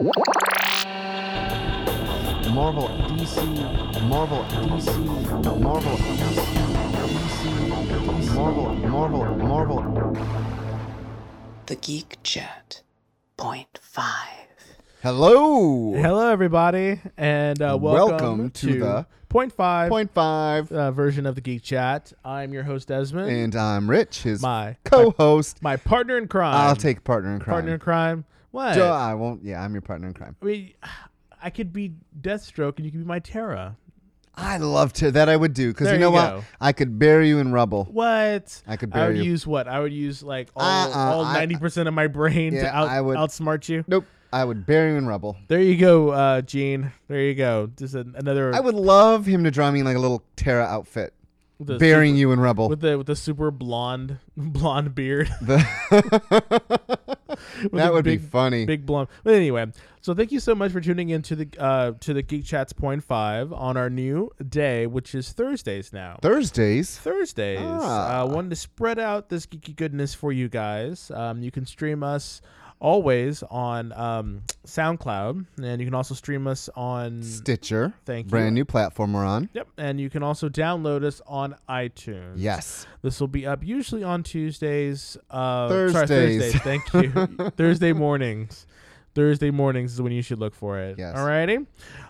Marvel, DC, Marvel, DC, Marvel, DC, DC, Marvel, Marvel, Marvel. The Geek Chat. Point five. Hello. Hello, everybody, and uh, welcome, Welcome to the Point Five Point five. uh, version of the Geek Chat. I'm your host Desmond. And I'm Rich, his my co-host. my partner in crime. I'll take partner in crime. partner in crime. What? I won't. Yeah, I'm your partner in crime. I mean, I could be Deathstroke, and you could be my Terra. I love to that. I would do because you know you what? go. I could bury you in rubble. What? I could I would bury you. use what? I would use like all Uh-uh, all I- ninety percent of my brain to out, I would- outsmart you. Nope. I would bury you in rubble. There you go, uh, Gene. There you go. Just a, another. I would love him to draw me in like a little Terra outfit, burying super, you in rubble. with the with the super blonde blonde beard. The- that would big, be funny. Big blonde. But anyway, so thank you so much for tuning in to the uh, to the Geek Chats point five on our new day, which is Thursdays now. Thursdays. Thursdays. Ah. Uh, wanted to spread out this geeky goodness for you guys. Um, you can stream us always on um, SoundCloud, and you can also stream us on. Stitcher. Thank you. Brand new platform we're on. Yep, and you can also download us on iTunes. Yes. This will be up usually on Tuesdays. Uh, Thursdays. Sorry, Thursdays. Thank you. Thursday mornings. Thursday mornings is when you should look for it. Yes. Alrighty.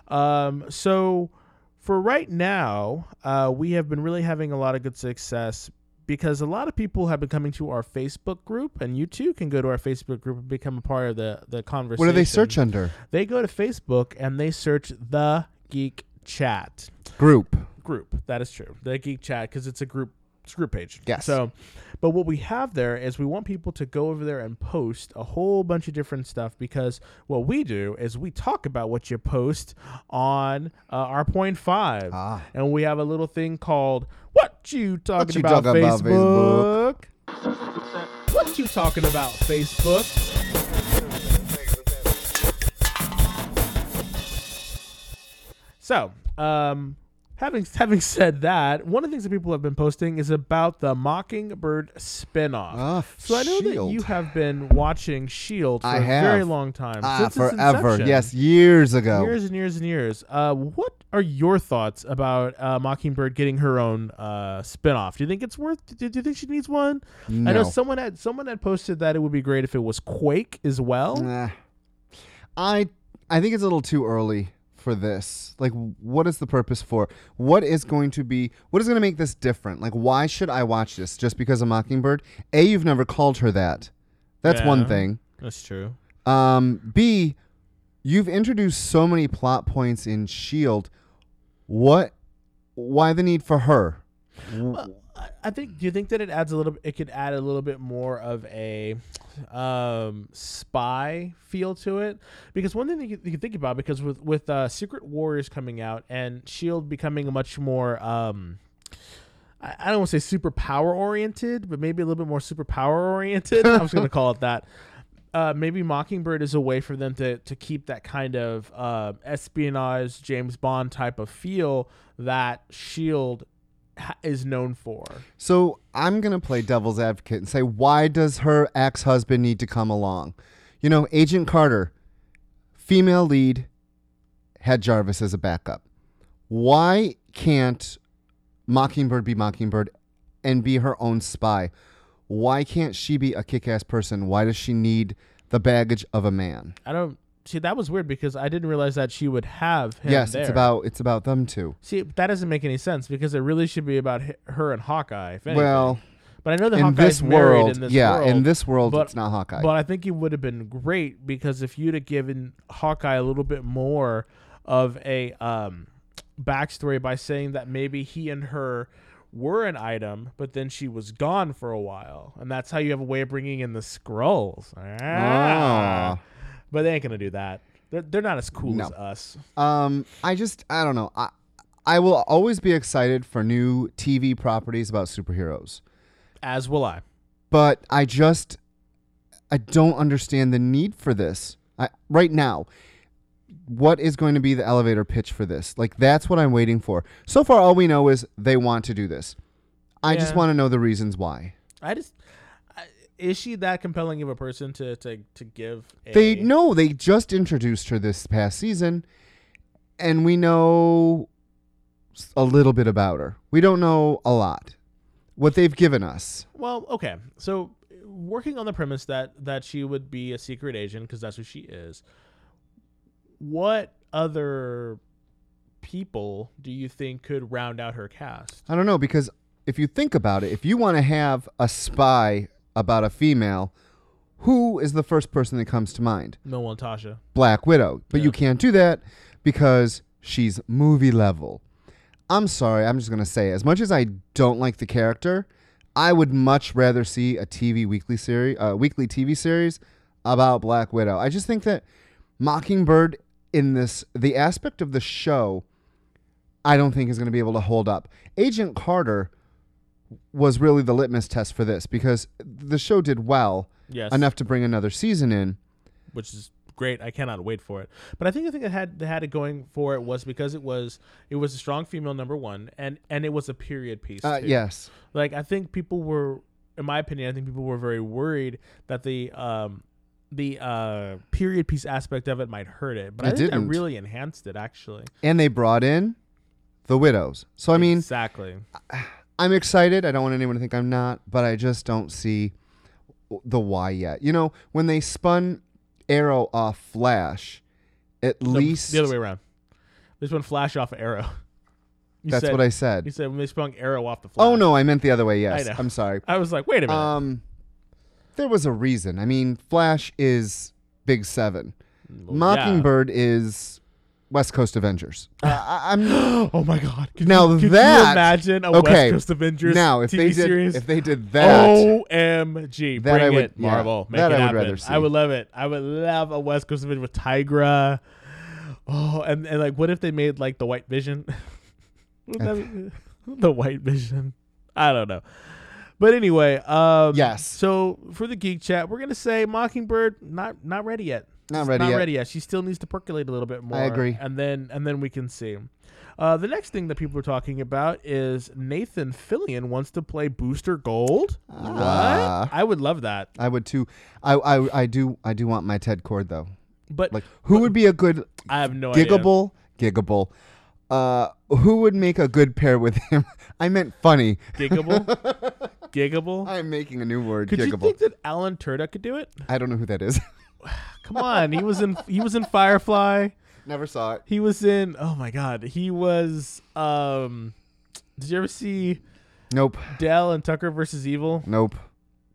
Um, so for right now, uh, we have been really having a lot of good success because a lot of people have been coming to our Facebook group, and you too can go to our Facebook group and become a part of the the conversation. What do they search under? They go to Facebook and they search the Geek Chat Group. group. That is true. The Geek Chat because it's a group group page. Yes. So, but what we have there is we want people to go over there and post a whole bunch of different stuff because what we do is we talk about what you post on uh, our point five, Ah. and we have a little thing called "What You Talking you About, talking about, Facebook." What you talking about Facebook? So, um, having having said that, one of the things that people have been posting is about the Mockingbird spinoff. Ah, so I know that you have been watching Shield for I a have. very long time, Ah, since forever. inception. Yes, years ago. Years and years and years. Uh, what are your thoughts about uh, Mockingbird getting her own uh, spinoff? Do you think it's worth? Do, do you think she needs one? I know someone had someone had posted that it would be great if it was Quake as well. Nah. I I think it's a little too early for this. Like what is the purpose for? What is going to be what is going to make this different? Like why should I watch this just because of Mockingbird? A you've never called her that. That's one thing. That's true. Um B you've introduced so many plot points in Shield. What why the need for her? Well, I- think. Do you think that it adds a little? It could add a little bit more of a um, spy feel to it. Because one thing that you, you can think about, because with with uh, Secret Warriors coming out and Shield becoming a much more. Um, I I don't want to say super power oriented, but maybe a little bit more super power oriented. I was going to call it that. Uh, maybe Mockingbird is a way for them to to keep that kind of uh, espionage James Bond type of feel that Shield is known for. So I'm gonna play devil's advocate and say, why does her ex-husband need to come along? You know, Agent Carter, female lead, had Jarvis as a backup. Why can't Mockingbird be Mockingbird and be her own spy? Why can't she be a kick-ass person? Why does she need the baggage of a man? I don't see that was weird because I didn't realize that she would have him. yes, there. it's about it's about them two. See, that doesn't make any sense because it really should be about hi- her and Hawkeye. If anything. Well, but I know that in Hawkeye's this married world, in this yeah, world. in this world, but- it's not Hawkeye. But I think it would have been great because if you'd have given Hawkeye a little bit more of a um, backstory by saying that maybe he and her were an item, but then she was gone for a while, and that's how you have a way of bringing in the scrolls. Ah. Ah. But they ain't gonna do that. They're, they're not as cool No. as us. Um, I just I don't know. I I will always be excited for new TV properties about superheroes, As will I. but I just I don't understand the need for this. I, right now, what is going to be the elevator pitch for this? Like that's what I'm waiting for. So far, all we know is they want to do this. I just want to know the reasons why. I just, is she that compelling of a person to to to give? A, They no, they just introduced her this past season, and we know a little bit about her. We don't know a lot. What they've given us. Well, okay. So working on the premise that that she would be a secret agent because that's who she is. What other people do you think could round out her cast? I don't know because if you think about it, if you want to have a spy about a female, who is the first person that comes to mind? No one, Tasha. Black Widow. But Yeah. you can't do that because she's movie level. I'm sorry, I'm just going to say as much as I don't like the character, I would much rather see a TV weekly series, uh, weekly TV series about Black Widow. I just think that Mockingbird in this the aspect of the show I don't think is going to be able to hold up. Agent Carter was really the litmus test for this because the show did well Yes. enough to bring another season in. which is great. I cannot wait for it. But I think the thing that had that had it going for it was because it was it was a strong female number one, and and it was a period piece. Uh, yes. like I think people were, in my opinion, I think people were very worried that the um the uh period piece aspect of it might hurt it, but I think didn't. that really enhanced it actually. and they brought in the widows. So I mean, exactly. I'm excited. I don't want anyone to think I'm not, but I just don't see the why yet. You know, when they spun Arrow off Flash, at No, least the other way around. This one flash off Arrow. You that's said, what I said. You said. when they spun Arrow off the flash. Oh no, I meant the other way. Yes, know. I'm sorry. I was like, wait a minute. Um, there was a reason. I mean, Flash is Big Seven. Well, Mockingbird is West Coast Avengers. Uh, I, I'm. Oh my God! Could Now you, that- you imagine a okay, West Coast Avengers now if TV they did series? if they did that. OMG, That I bring would- it, Marvel. Make that it I would happen. rather see. I would love it. I would love a West Coast Avenger with Tigra. Oh, and, and like, what if they made like the White Vision? Be- the White Vision. I don't know. But anyway, um, Yes. So for the geek chat, we're gonna say Mockingbird not not ready yet. Not ready not yet. ready yet. She still needs to percolate a little bit more. I agree. And then and then we can see. Uh, the next thing that people are talking about is Nathan Fillion wants to play Booster Gold. Ah. what? I would love that. I would too. I, I I do I do want my Ted Kord though. But Like who would be a good I have no idea. giggable giggable? Uh, who would make a good pair with him? I meant funny. Giggable. Giggable. I'm making a new word. Could you think that Alan Tudyk could do it? I don't know who that is. Come on, he was in he was in Firefly. Never saw it. He was in oh my god, he was um did you ever see Nope. Dell and Tucker versus Evil? Nope.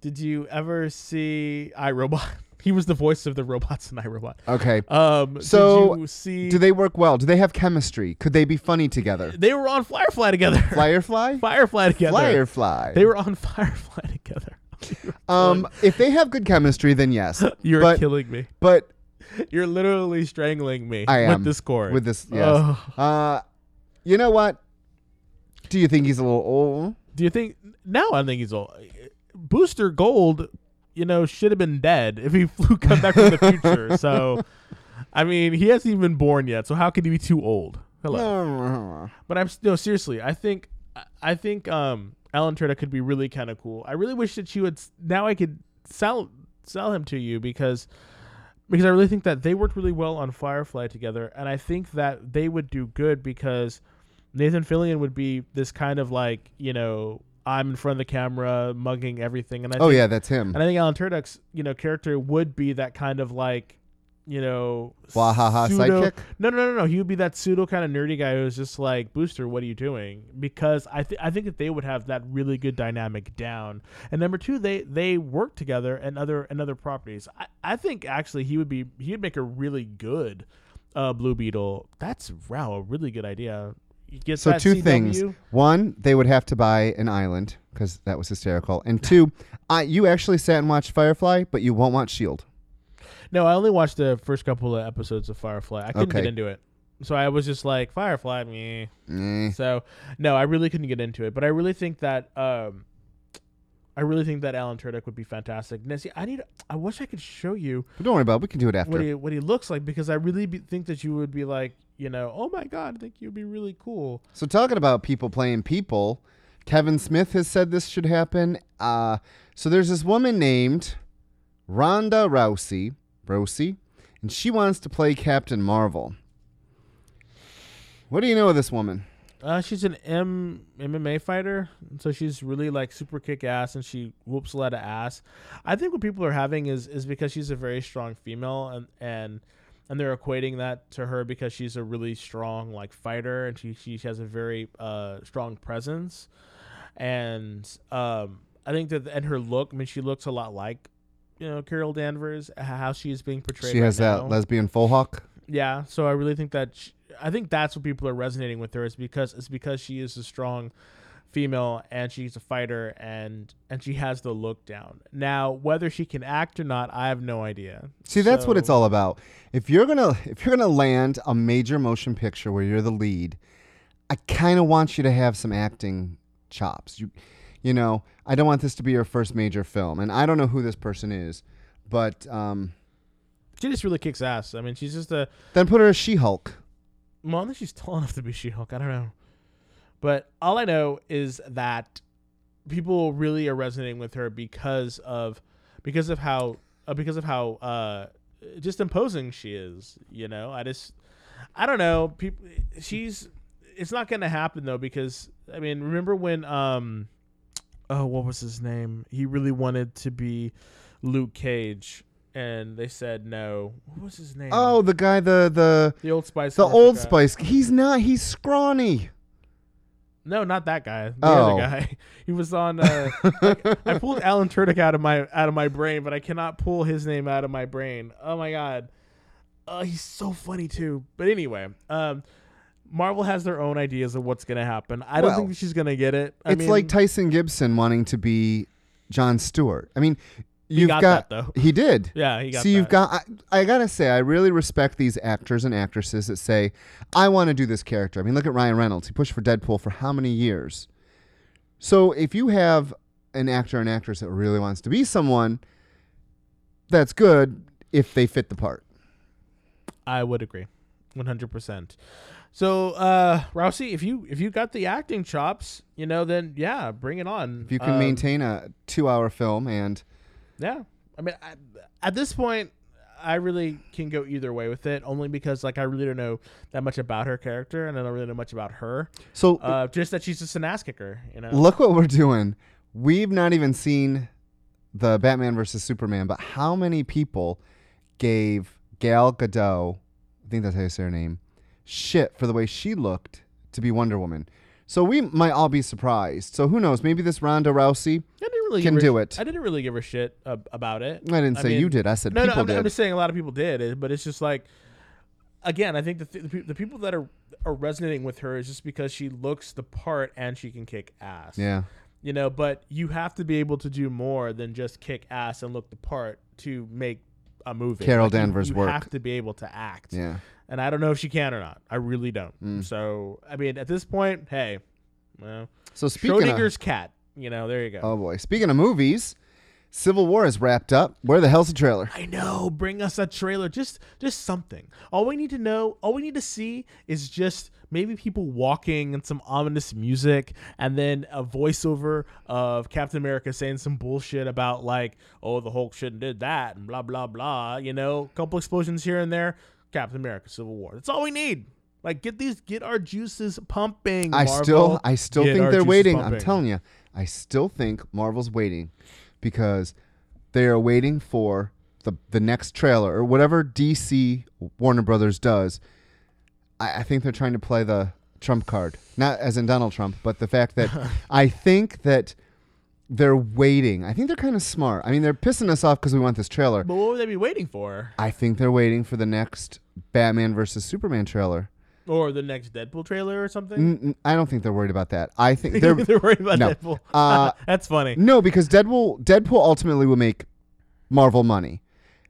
Did you ever see iRobot? He was the voice of the robots in iRobot. Okay. Um So, did you see Do they work well? Do they have chemistry? Could they be funny together? they were on Firefly together. Firefly? Firefly together. Firefly. They were on Firefly together. um, if they have good chemistry, then yes. You're but, killing me. But You're literally strangling me I am with this cord. with this, yes. Uh, you know what? Do you think he's a little old? Do you think now? I think he's old. Booster Gold, you know, should have been dead if he flew come back from the future. So, I mean, he hasn't even been born yet. So how could he be too old? Hello. But I'm no seriously. I think I think um Alan Tudyk could be really kind of cool. I really wish that you would now I could sell sell him to you because because I really think that they worked really well on Firefly together, and I think that they would do good because Nathan Fillion would be this kind of like you know I'm in front of the camera mugging everything, and I Oh think, yeah, that's him. and I think Alan Tudyk's you know character would be that kind of like you know Wahaha pseudo- sidekick. no, no, no, no. He would be that pseudo kind of nerdy guy who's just like, Booster, what are you doing? Because I think I think that they would have that really good dynamic down. And number two, they they work together and other and other properties. I, I think actually he would be he would make a really good uh, Blue Beetle. That's wow, a really good idea. Get So two CW? things. One, they would have to buy an island because that was hysterical. And two, I you actually sat and watched Firefly, but you won't watch Shield. No, I only watched the first couple of episodes of Firefly. I couldn't get into it. So I was just like Firefly, me. Eh. So no, I really couldn't get into it, but I really think that um, I really think that Alan Tudyk would be fantastic. See, I need. I wish I could show you But don't worry about. it. We can do it what after. he what he looks like because I really be, think that you would be like, you know, oh my god, I think you'd be really cool. So talking about people playing people, Kevin Smith has said this should happen. Uh, So there's this woman named Ronda Rousey, Rousey, and she wants to play Captain Marvel. What do you know of this woman? Uh, she's an M- MMA fighter, so she's really like super kick ass, and she whoops a lot of ass. I think what people are having is is because she's a very strong female, and and and they're equating that to her because she's a really strong like fighter, and she she has a very uh strong presence, and um I think that and her look, I mean, she looks a lot like you know Carol Danvers, how she is being portrayed. She has right that lesbian full hawk. Yeah, so I really think that sh I think that's what people are resonating with her is because it's because she is a strong female and she's a fighter and and she has the look down. Now, whether she can act or not, I have no idea. See, that's what it's all about. If you're gonna if you're gonna land a major motion picture where you're the lead, I kind of want you to have some acting chops. You, you know, I don't want this to be your first major film, and I don't know who this person is, but um, She just really kicks ass. I mean, she's just a then put her as She-Hulk. well, I think she's tall enough to be She-Hulk. I don't know, but all I know is that people really are resonating with her because of because of how uh, because of how uh, just imposing she is. You know, I just I don't know. People, she's it's not gonna happen though because I mean, remember when um oh what was his name? He really wanted to be Luke Cage. And they said no. What was his name? Oh, the guy, the the the Old Spice. the Old guy. Spice. He's not. He's scrawny. No, not that guy. The Oh. other guy. He was on. Uh, like, I pulled Alan Tudyk out of my out of my brain, but I cannot pull his name out of my brain. Oh my god, uh, he's so funny too. But anyway, um, Marvel has their own ideas of what's gonna happen. I don't think she's gonna get it. I it's mean, like Tyson Gibson wanting to be John Stewart. I mean, you've got got, that, though. he did. yeah, he got. See, you've got. I, I gotta say, I really respect these actors and actresses that say, "I want to do this character." I mean, look at Ryan Reynolds. He pushed for Deadpool for how many years? So, if you have an actor and actress that really wants to be someone, that's good if they fit the part. I would agree, one hundred percent. So, uh, Rousey, if you if you got the acting chops, you know, then yeah, bring it on. If you can Um, maintain a two-hour film and Yeah, I mean, I, at this point, I really can go either way with it, only because like I really don't know that much about her character, and I don't really know much about her. so Uh, just that she's just an ass kicker, you know. look what we're doing. We've not even seen the Batman versus Superman, but how many people gave Gal Gadot, I think that's how you say her name, shit for the way she looked to be Wonder Woman? So we might all be surprised. So who knows? Maybe this Ronda Rousey. Really can do it. I didn't really give a shit uh, about it. I didn't I say you did. I said No, no, people I'm, did. I'm just saying a lot of people did, but it's just like, again, I think the, th- the, pe- the people that are are resonating with her is just because she looks the part and she can kick ass. yeah. you know but you have to be able to do more than just kick ass and look the part to make a movie Carol Like, you- Danvers' you work. You have to be able to act Yeah. And i don't know if she can or not i really don't Mm. so i mean at this point hey well So speaking of, schrodinger's cat you know there you go oh boy, speaking of movies, Civil War is wrapped up. Where the hell's the trailer? I know. Bring us a trailer. Just just something. All we need to know, all we need to see is just maybe people walking and some ominous music and then a voiceover of Captain America saying some bullshit about like, oh, the Hulk shouldn't did that and blah blah blah. You know, a couple explosions here and there. Captain America Civil War. That's all we need. Like get these get our juices pumping. I Marvel. still, I still Get think our they're juices waiting. I'm telling you, I still think Marvel's waiting because they are waiting for the the next trailer or whatever DC Warner Brothers does. I, I think they're trying to play the Trump card, not as in Donald Trump, but the fact that I think that they're waiting. I think they're kind of smart. I mean, they're pissing us off because we want this trailer. But what would they be waiting for? I think they're waiting for the next Batman versus Superman trailer. Or the next Deadpool trailer or something? N- I don't think they're worried about that. I think they're They're worried about no. Deadpool. Uh, That's funny. No, because Deadpool Deadpool ultimately will make Marvel money,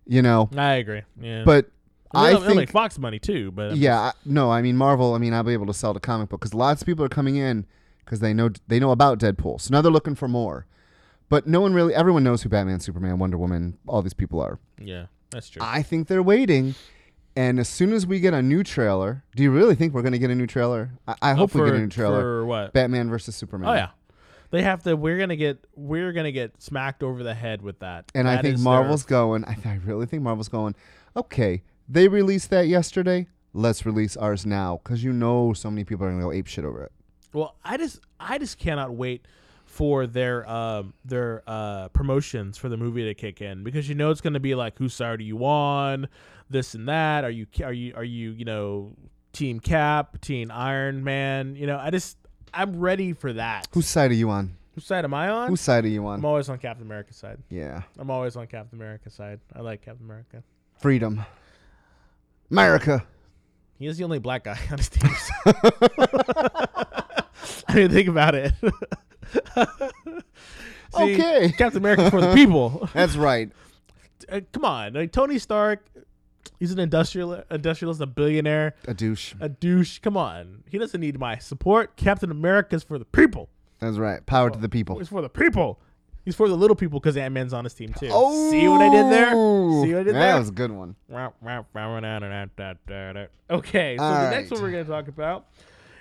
you know. I agree. Yeah, But I it'll, it'll make think, Fox money too. But yeah, I- no, I mean Marvel. I mean I'll be able to sell the comic book because lots of people are coming in because they know they know about Deadpool, so now they're looking for more. But no one really, everyone knows who Batman, Superman, Wonder Woman, all these people are. yeah, that's true. I think they're waiting, and as soon as we get a new trailer, do you really think we're going to get a new trailer? I, I Oh, hope for, we get a new trailer. for what? Batman versus Superman. oh yeah, They have to. We're gonna get. We're gonna get smacked over the head with that. And I think Marvel's their- going. I, th- I really think Marvel's going. Okay, they released that yesterday. Let's release ours now because you know so many people are gonna go ape shit over it. Well, I just. I just cannot wait for their um their uh promotions for the movie to kick in because you know it's gonna be like whose side are you on, this and that. Are you are you are you you know Team Cap, Team Iron Man? You know, I just I'm ready for that. Whose side are you on? Whose side am I on? Whose side are you on? I'm always on Captain America's side. yeah, I'm always on Captain America's side. I like Captain America. freedom, America. He is the only black guy on his team. I didn't think about it. See, Okay. Captain America's for the people. That's right. Uh, come on, like Tony Stark. He's an industrial industrialist, a billionaire, A douche. a douche. Come on, he doesn't need my support. Captain America's for the people. That's right. Power to the people. He's for the people. He's for the little people because Ant Man's on his team too. Oh, see what I did there? See what I did that there? That was a good one. Okay, so All the next right. one we're going to talk about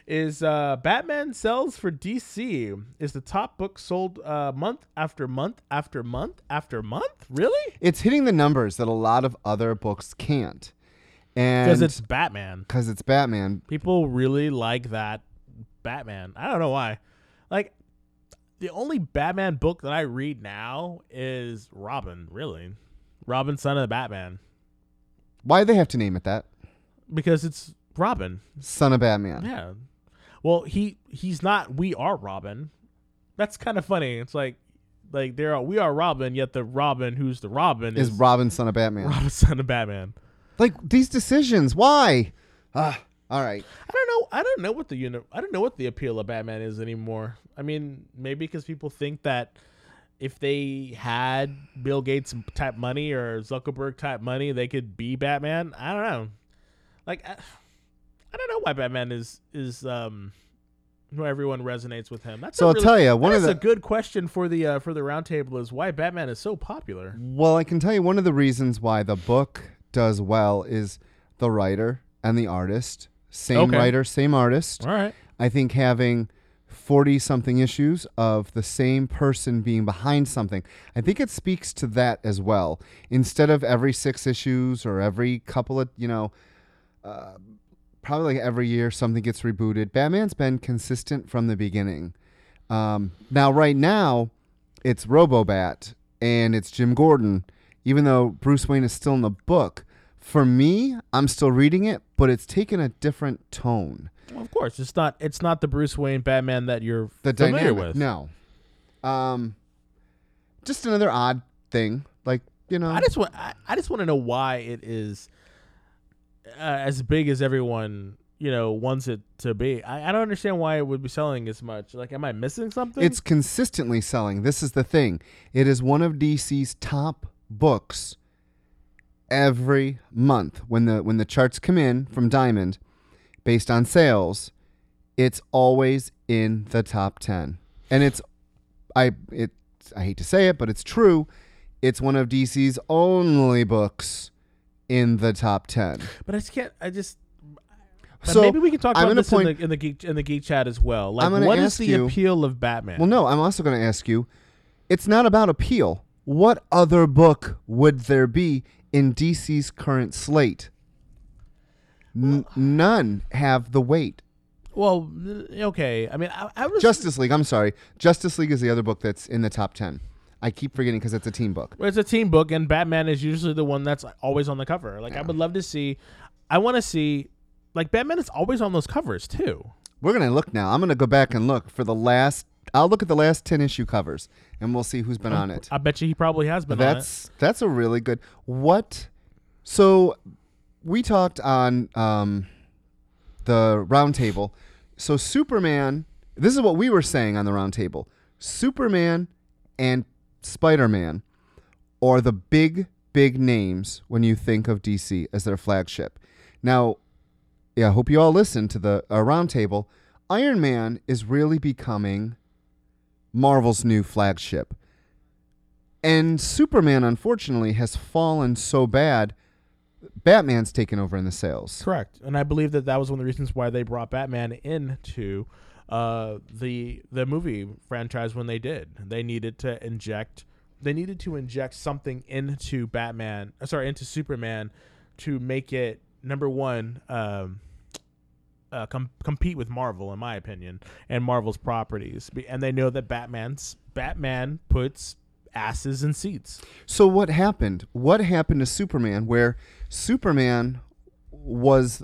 is uh, Batman sells for DC is the top book sold uh, month after month after month after month. Really? It's hitting the numbers that a lot of other books can't, and Because it's Batman. because it's Batman. People really like that Batman. I don't know why. Like the only Batman book that I read now is Robin. Really, Robin, son of the Batman, Why do they have to name it that? because it's Robin. Son of Batman. Yeah. Well, he he's not. We are Robin. That's kind of funny. It's like like there are we are Robin, yet the Robin who's the Robin Is is Robin son of Batman? Robin son of Batman. Like these decisions, why? Ah, all right. I don't know. I don't know what the uni- I don't know what the appeal of Batman is anymore. I mean, maybe because people think that if they had Bill Gates type money or Zuckerberg type money, they could be Batman. I don't know. Like, I, I don't know why Batman is is um why everyone resonates with him. That's So a I'll tell you, one of the- a good question for the uh, for the roundtable is why Batman is so popular. Well, I can tell you one of the reasons why the book does well is the writer and the artist. Same Okay. writer, same artist. All right. I think having 40 something issues of the same person being behind something, I think it speaks to that as well. Instead of every six issues or every couple of, you know, uh, probably like every year something gets rebooted, Batman's been consistent from the beginning. Um, now, right now, it's Robobat and it's Jim Gordon, even though Bruce Wayne is still in the book. For me, I'm still reading it, but it's taken a different tone. Well, of course, it's not it's not the Bruce Wayne Batman that you're the familiar dynamic. with. No. Um, just another odd thing. Like you know, I just want I, I just want to know why it is uh, as big as everyone you know wants it to be. I, I don't understand why it would be selling as much. Like, am I missing something? it's consistently selling. This is the thing. It is one of DC's top books every month when the when the charts come in from Diamond based on sales. It's always in the top ten, and it's I it I hate to say it, but it's true. It's one of DC's only books in the top ten. but I just can't. I just. but So, maybe we can talk I'm about this point- in, the, in the geek in the geek chat as well. Like, what is the you- appeal of Batman? Well, no, I'm also going to ask you. It's not about appeal. What other book would there be in DC's current slate? N- none have the weight. Well, okay. I mean, I, I was Justice League. I'm sorry. Justice League is the other book that's in the top ten. I keep forgetting because it's a team book. Well, It's a team book, and Batman is usually the one that's always on the cover. Like, I would love to see. I want to see. Like, Batman is always on those covers too. We're gonna look now. I'm gonna go back and look for the last. I'll look at the last ten issue covers, and we'll see who's been on it. I bet you he probably has been on it. That's that's a really good. What? So we talked on um, the roundtable. So Superman. This is what we were saying on the roundtable. Superman and Spider Man are the big big names when you think of DC as their flagship. Now, yeah, I hope you all listen to the uh, roundtable. Iron Man is really becoming Marvel's new flagship. And Superman, unfortunately, has fallen so bad. Batman's taken over in the sales. Correct, and I believe that that was one of the reasons why they brought Batman into uh, the the movie franchise when they did. They needed to inject they needed to inject something into Batman, uh, sorry, into Superman to make it number one um, uh, com- compete with Marvel, in my opinion, and Marvel's properties. And they know that Batman's Batman puts asses in seats. So what happened? What happened to Superman where Superman was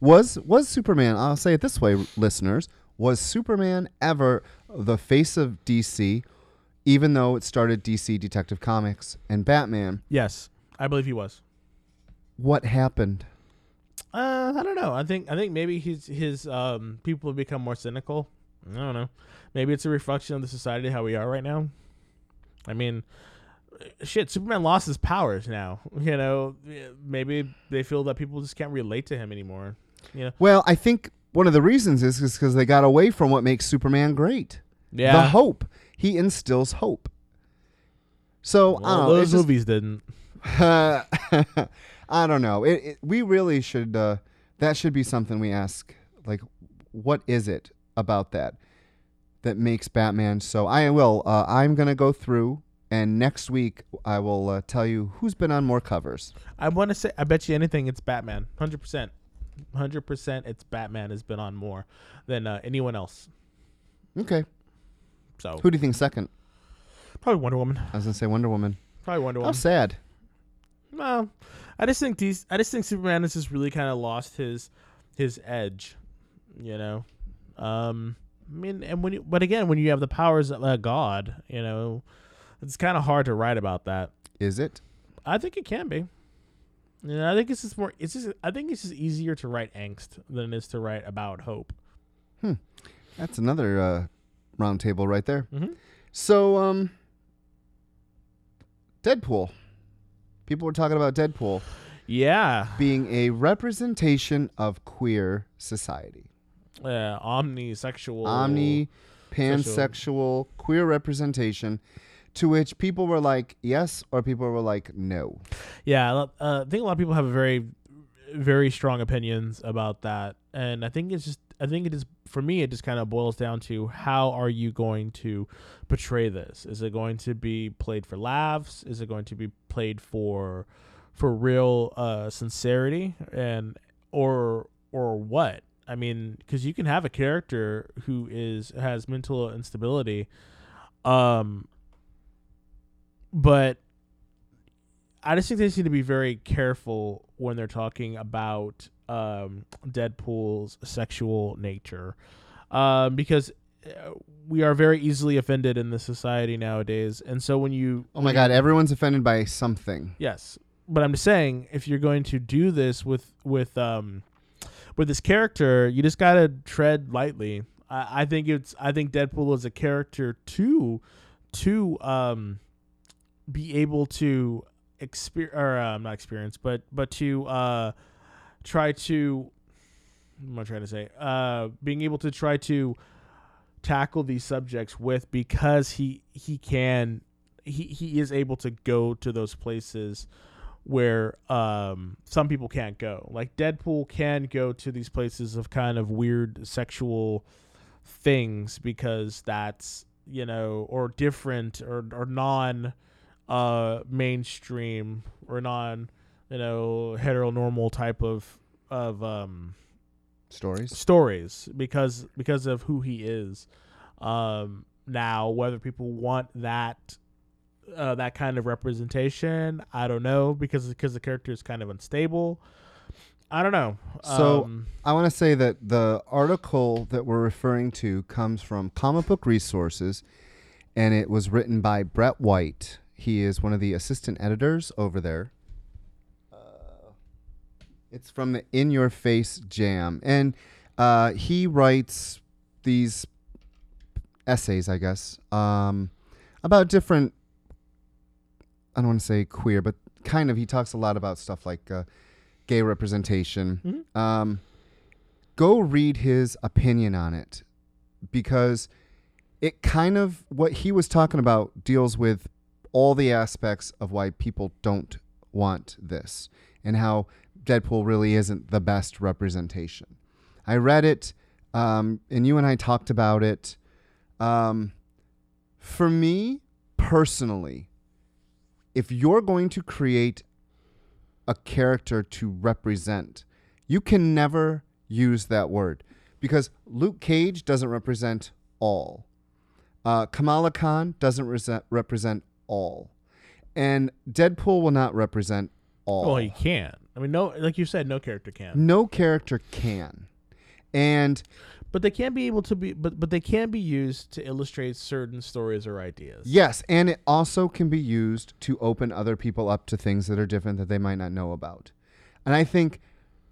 was was Superman, I'll say it this way listeners, was Superman ever the face of DC even though it started DC Detective Comics and Batman? Yes, I believe he was. What happened? Uh, I don't know. I think I think maybe his his um people have become more cynical. I don't know. Maybe it's a reflection of the society how we are right now. I mean, shit. Superman lost his powers now. You know, maybe they feel that people just can't relate to him anymore. You know, Well, I think one of the reasons is because they got away from what makes Superman great. yeah. The hope. He instills hope. So I don't know. those just- movies didn't. I don't know. It, it, we really should. Uh, that should be something we ask. Like, what is it about that that makes Batman so? I will. Uh, I'm gonna go through, and next week I will uh, tell you who's been on more covers. I want to say. I bet you anything, it's Batman. Hundred percent. Hundred percent. It's Batman has been on more than uh, anyone else. Okay. So Who do you think second? probably Wonder Woman. I was gonna say Wonder Woman. Probably Wonder Woman. How sad. Well, I just think these. I just think Superman has just really kind of lost his his edge. You know, um, I mean, and when you, but again, when you have the powers of a god, you know, it's kind of hard to write about that. Is it? I think it can be. Yeah, I think it's just more. It's just. I think it's just easier to write angst than it is to write about hope. That's another uh, round table right there. Mm-hmm. So, um, Deadpool. People were talking about Deadpool Yeah, being a representation of queer society. Yeah, omnisexual. Omni, pansexual, queer representation. To which people were like, yes, or people were like, no. Yeah, uh, I think a lot of people have very, very strong opinions about that, and I think it's just, I think it is for me. It just kind of boils down to how are you going to portray this? Is it going to be played for laughs? Is it going to be played for, for real uh, sincerity and or or what? I mean, because you can have a character who is has mental instability, um, but I just think they need to be very careful when they're talking about um, Deadpool's sexual nature, um, because uh, we are very easily offended in the society nowadays. And so when you, Oh my God, everyone's offended by something. yes, but I'm just saying, if you're going to do this with with um, with this character, you just gotta tread lightly. I, I think it's I think Deadpool is a character to to um be able to experience or uh, not experience, but but to uh try to what am I trying to say? Uh, being able to try to tackle these subjects with because he he can he he is able to go to those places where um some people can't go. Like Deadpool can go to these places of kind of weird sexual things because that's you know or different or or non uh mainstream or non you know heteronormal type of of um Stories. stories because because of who he is um now whether people want that uh, that kind of representation i don't know because because the character is kind of unstable i don't know So- um, I want to say that the article that we're referring to comes from Comic Book Resources, and it was written by Brett White. He is one of the assistant editors over there. Uh, it's from the In Your Face Jam, and uh, he writes these essays, I guess, um, about different. I don't want to say queer, but kind of. He talks a lot about stuff like uh, gay representation. Mhm. Um, go read his opinion on it because it kind of what he was talking about deals with all the aspects of why people don't want this and how Deadpool really isn't the best representation. I read it. um, and you and I talked about it. Um, for me personally, if you're going to create a character to represent, you can never use that word because Luke Cage doesn't represent all. Uh, Kamala Khan doesn't rese- represent all, and Deadpool will not represent all. Well, he can't. I mean, no, like you said, no character can. no character can, and But they can be able to be, but but they can be used to illustrate certain stories or ideas. yes, and it also can be used to open other people up to things that are different that they might not know about. And I think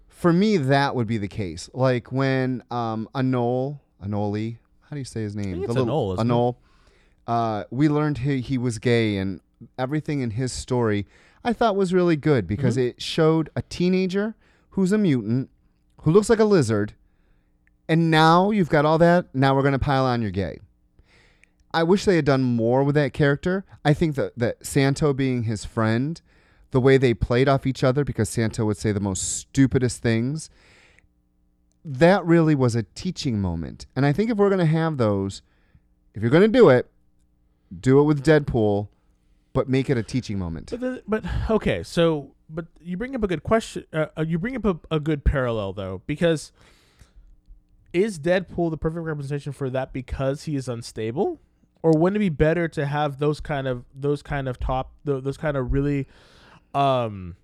for me that would be the case. Like when um Anole, Anoli, how do you say his name? think it's Anole, isn't it? Anole. Uh, we learned he, he was gay and everything in his story I thought was really good because Mm-hmm. it showed a teenager who's a mutant who looks like a lizard and now you've got all that now we're going to pile on you're gay. I wish they had done more with that character. I think that that Santo being his friend, the way they played off each other because Santo would say the most stupidest things, that really was a teaching moment. And I think if we're going to have those, if you're going to do it, do it with Deadpool, but make it a teaching moment. But the, but okay, so but you bring up a good question. Uh, uh, you bring up a, a good parallel though, because is Deadpool the perfect representation for that because he is unstable, or wouldn't it be better to have those kind of those kind of top those kind of really um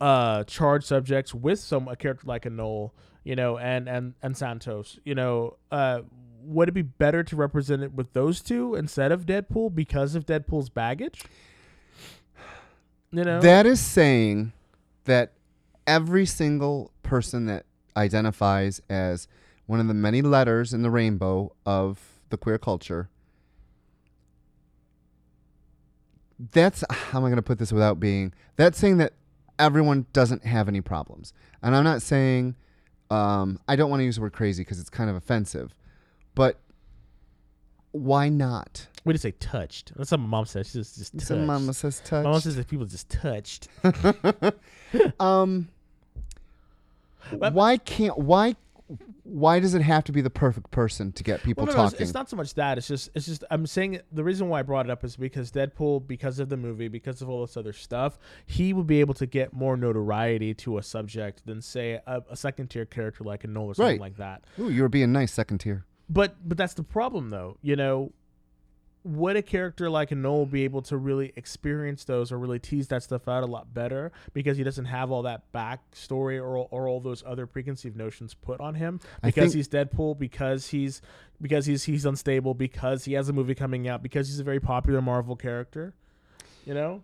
uh charged subjects with some a character like Anole, you know, and and and Santos, you know, uh would it be better to represent it with those two instead of Deadpool because of Deadpool's baggage? You know, That is saying that every single person that identifies as one of the many letters in the rainbow of the queer culture. That's how am I going to put this without being? That's saying that everyone doesn't have any problems, and I'm not saying um, I don't want to use the word crazy because it's kind of offensive, but why not? we just say touched. That's what my mom says. She just, just touched. Some mama says touch. My mom says that people just touched. Um, But- why can't why why does it have to be the perfect person to get people Well, no, no, it's, talking? it's not so much that. It's just, it's just. I'm saying the reason why I brought it up is because Deadpool, because of the movie, because of all this other stuff, he would be able to get more notoriety to a subject than say a, a second tier character like Anole or something Right. like that. Ooh, you were being nice, second tier. But but that's the problem though. You know, would a character like Anole be able to really experience those or really tease that stuff out a lot better because he doesn't have all that backstory or or all those other preconceived notions put on him because he's Deadpool because he's because he's he's unstable because he has a movie coming out because he's a very popular Marvel character. You know,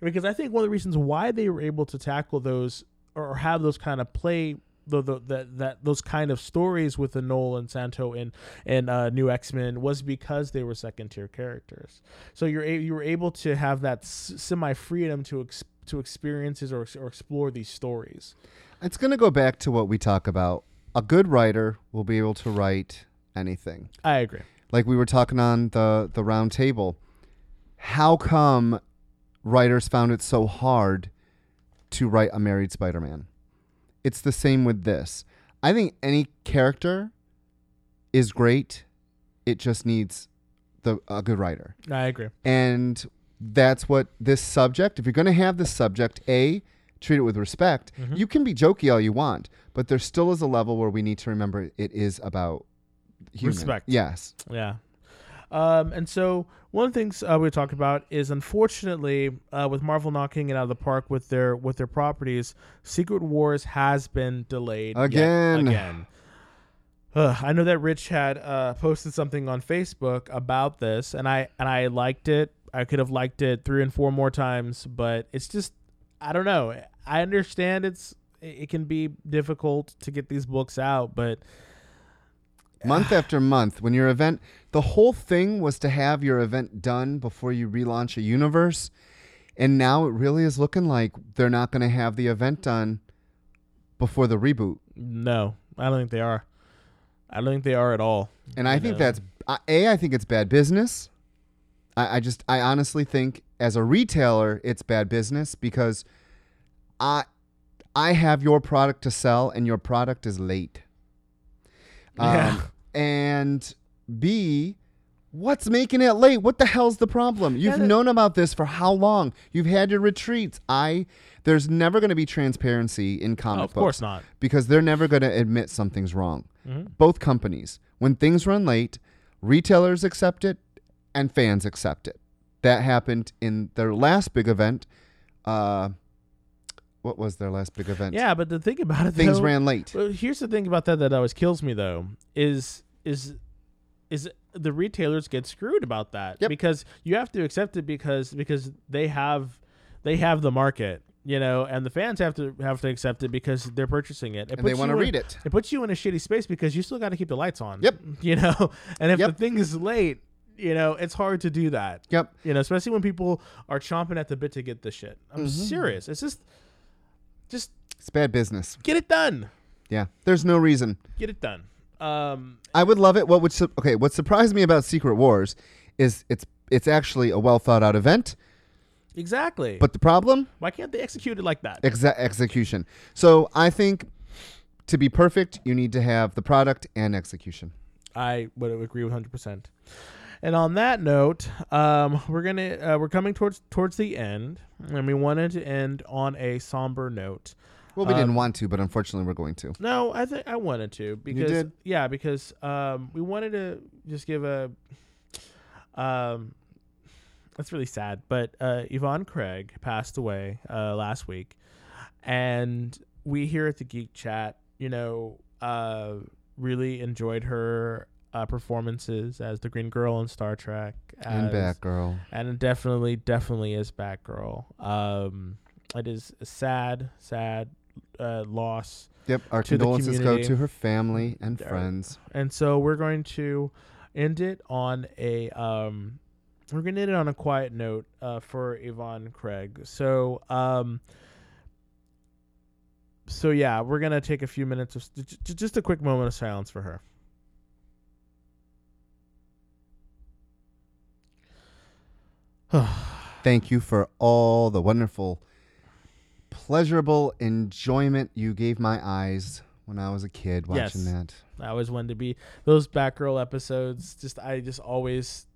because I think one of the reasons why they were able to tackle those or have those kind of play the, the that that those kind of stories with the Noel and Santo and and uh, New X Men was because they were second tier characters. So you're a, you were able to have that semi freedom to ex- to experiences or, or explore these stories. It's going to go back to what we talk about. A good writer will be able to write anything. I agree. Like we were talking on the the round table. How come writers found it so hard to write a married Spider-Man? It's the same with this. I think any character is great. It just needs the a good writer. I agree. And that's what this subject, if you're going to have this subject, A, treat it with respect. Mm-hmm. You can be jokey all you want, but there still is a level where we need to remember it is about human. Respect. Yes. Yeah. Um, and so one of the things uh, we talked about is unfortunately uh, with Marvel knocking it out of the park with their with their properties, Secret Wars has been delayed Again. again. Ugh, I know that Rich had uh, posted something on Facebook about this, and I and I liked it. I could have liked it three and four more times, but it's just I don't know. I understand it's it can be difficult to get these books out, but month after month when your event the whole thing was to have your event done before you relaunch a universe and now it really is looking like they're not going to have the event done before the reboot No, I don't think they are. I don't think they are at all. and i think know? that's a i think it's bad business I, I just i honestly think as a retailer it's bad business because i i have your product to sell and your product is late Um, Yeah. And B, what's making it late? What the hell's the problem? You've that- known about this for how long? You've had your retreats. I there's never going to be transparency in comic Oh, of books course not. because they're never going to admit something's wrong. Mm-hmm. Both companies, when things run late, retailers accept it and fans accept it. That happened in their last big event. Uh, what was their last big event? Yeah, but the thing about it, things though, ran late. Well, here's the thing about that that always kills me though is is is the retailers get screwed about that Yep. because you have to accept it because because they have they have the market you know and the fans have to have to accept it because they're purchasing it, it And they you in- read it. it puts you in a shitty space because you still got to keep the lights on Yep. you know and if Yep. the thing is late you know it's hard to do that Yep. you know especially when people are chomping at the bit to get the shit i'm Mm-hmm. serious it's just just It's bad business. get it done Yeah. There's no reason. get it done um I would love it. What would su- okay? What surprised me about Secret Wars is it's it's actually a well thought out event, Exactly. but the problem why can't they execute it like that? exa- execution. So I think to be perfect, you need to have the product and execution. I would agree with hundred percent. And on that note, um, we're gonna uh, we're coming towards towards the end, and we wanted to end on a somber note. Well, we Um, didn't want to, but unfortunately, we're going to. No, I think I wanted to because did? yeah, because um, we wanted to just give a um, that's really sad, but uh, Yvonne Craig passed away uh, last week, and we here at the Geek Chat, you know, uh, really enjoyed her uh, performances as the Green Girl in Star Trek And Batgirl. and definitely, definitely is Batgirl. Um, it is a sad, sad uh, loss. Yep. Our to the condolences go to her family and There- friends. And so we're going to end it on a um we're going to end it on a quiet note uh for Yvonne Craig. So um so yeah, we're going to take a few minutes of j- just a quick moment of silence for her. Thank you for all the wonderful, pleasurable enjoyment you gave my eyes when I was a kid watching Yes. that. I always wanted to be those Batgirl episodes. Just I just always,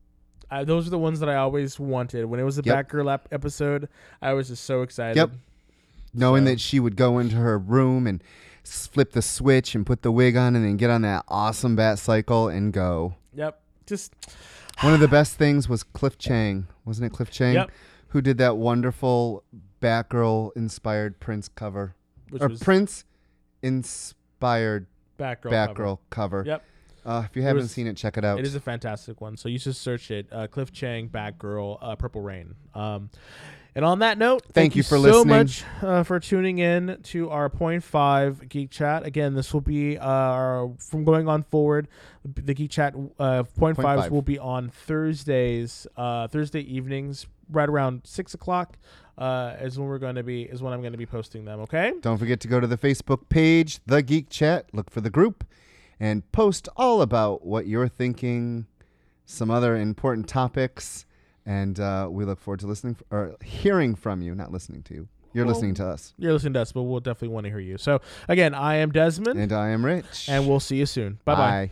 I, those are the ones that I always wanted. When it was a Yep. Batgirl ep- episode, I was just so excited. Yep. Knowing So- that she would go into her room and flip the switch and put the wig on and then get on that awesome bat cycle and go. Yep. Just One of the best things was Cliff Chiang, wasn't it Cliff Chiang? Yep. Who did that wonderful Batgirl inspired Prince cover. which or Prince inspired Batgirl. Batgirl cover. cover. Yep. Uh, if you haven't was- seen it, check it out. It is a fantastic one. So you should search it. Uh, Cliff Chiang, Batgirl, uh, Purple Rain. Um, and on that note, thank, you for so listening. much uh, for tuning in to our point five Geek Chat. Again, this will be uh, from going on forward. The Geek Chat uh, point Point fives five. will be on Thursdays, uh, Thursday evenings, right around six o'clock. Uh, is when we're going to be is when I'm going to be posting them. Okay. Don't forget to go to the Facebook page, The Geek Chat, look for the group, and post all about what you're thinking, some other important topics, and uh, we look forward to listening f- or hearing from you, not listening to you. You're Well, listening to us. You're listening to us, but we'll definitely want to hear you. So again, I am Desmond, And I am Rich. and we'll see you soon. Bye bye.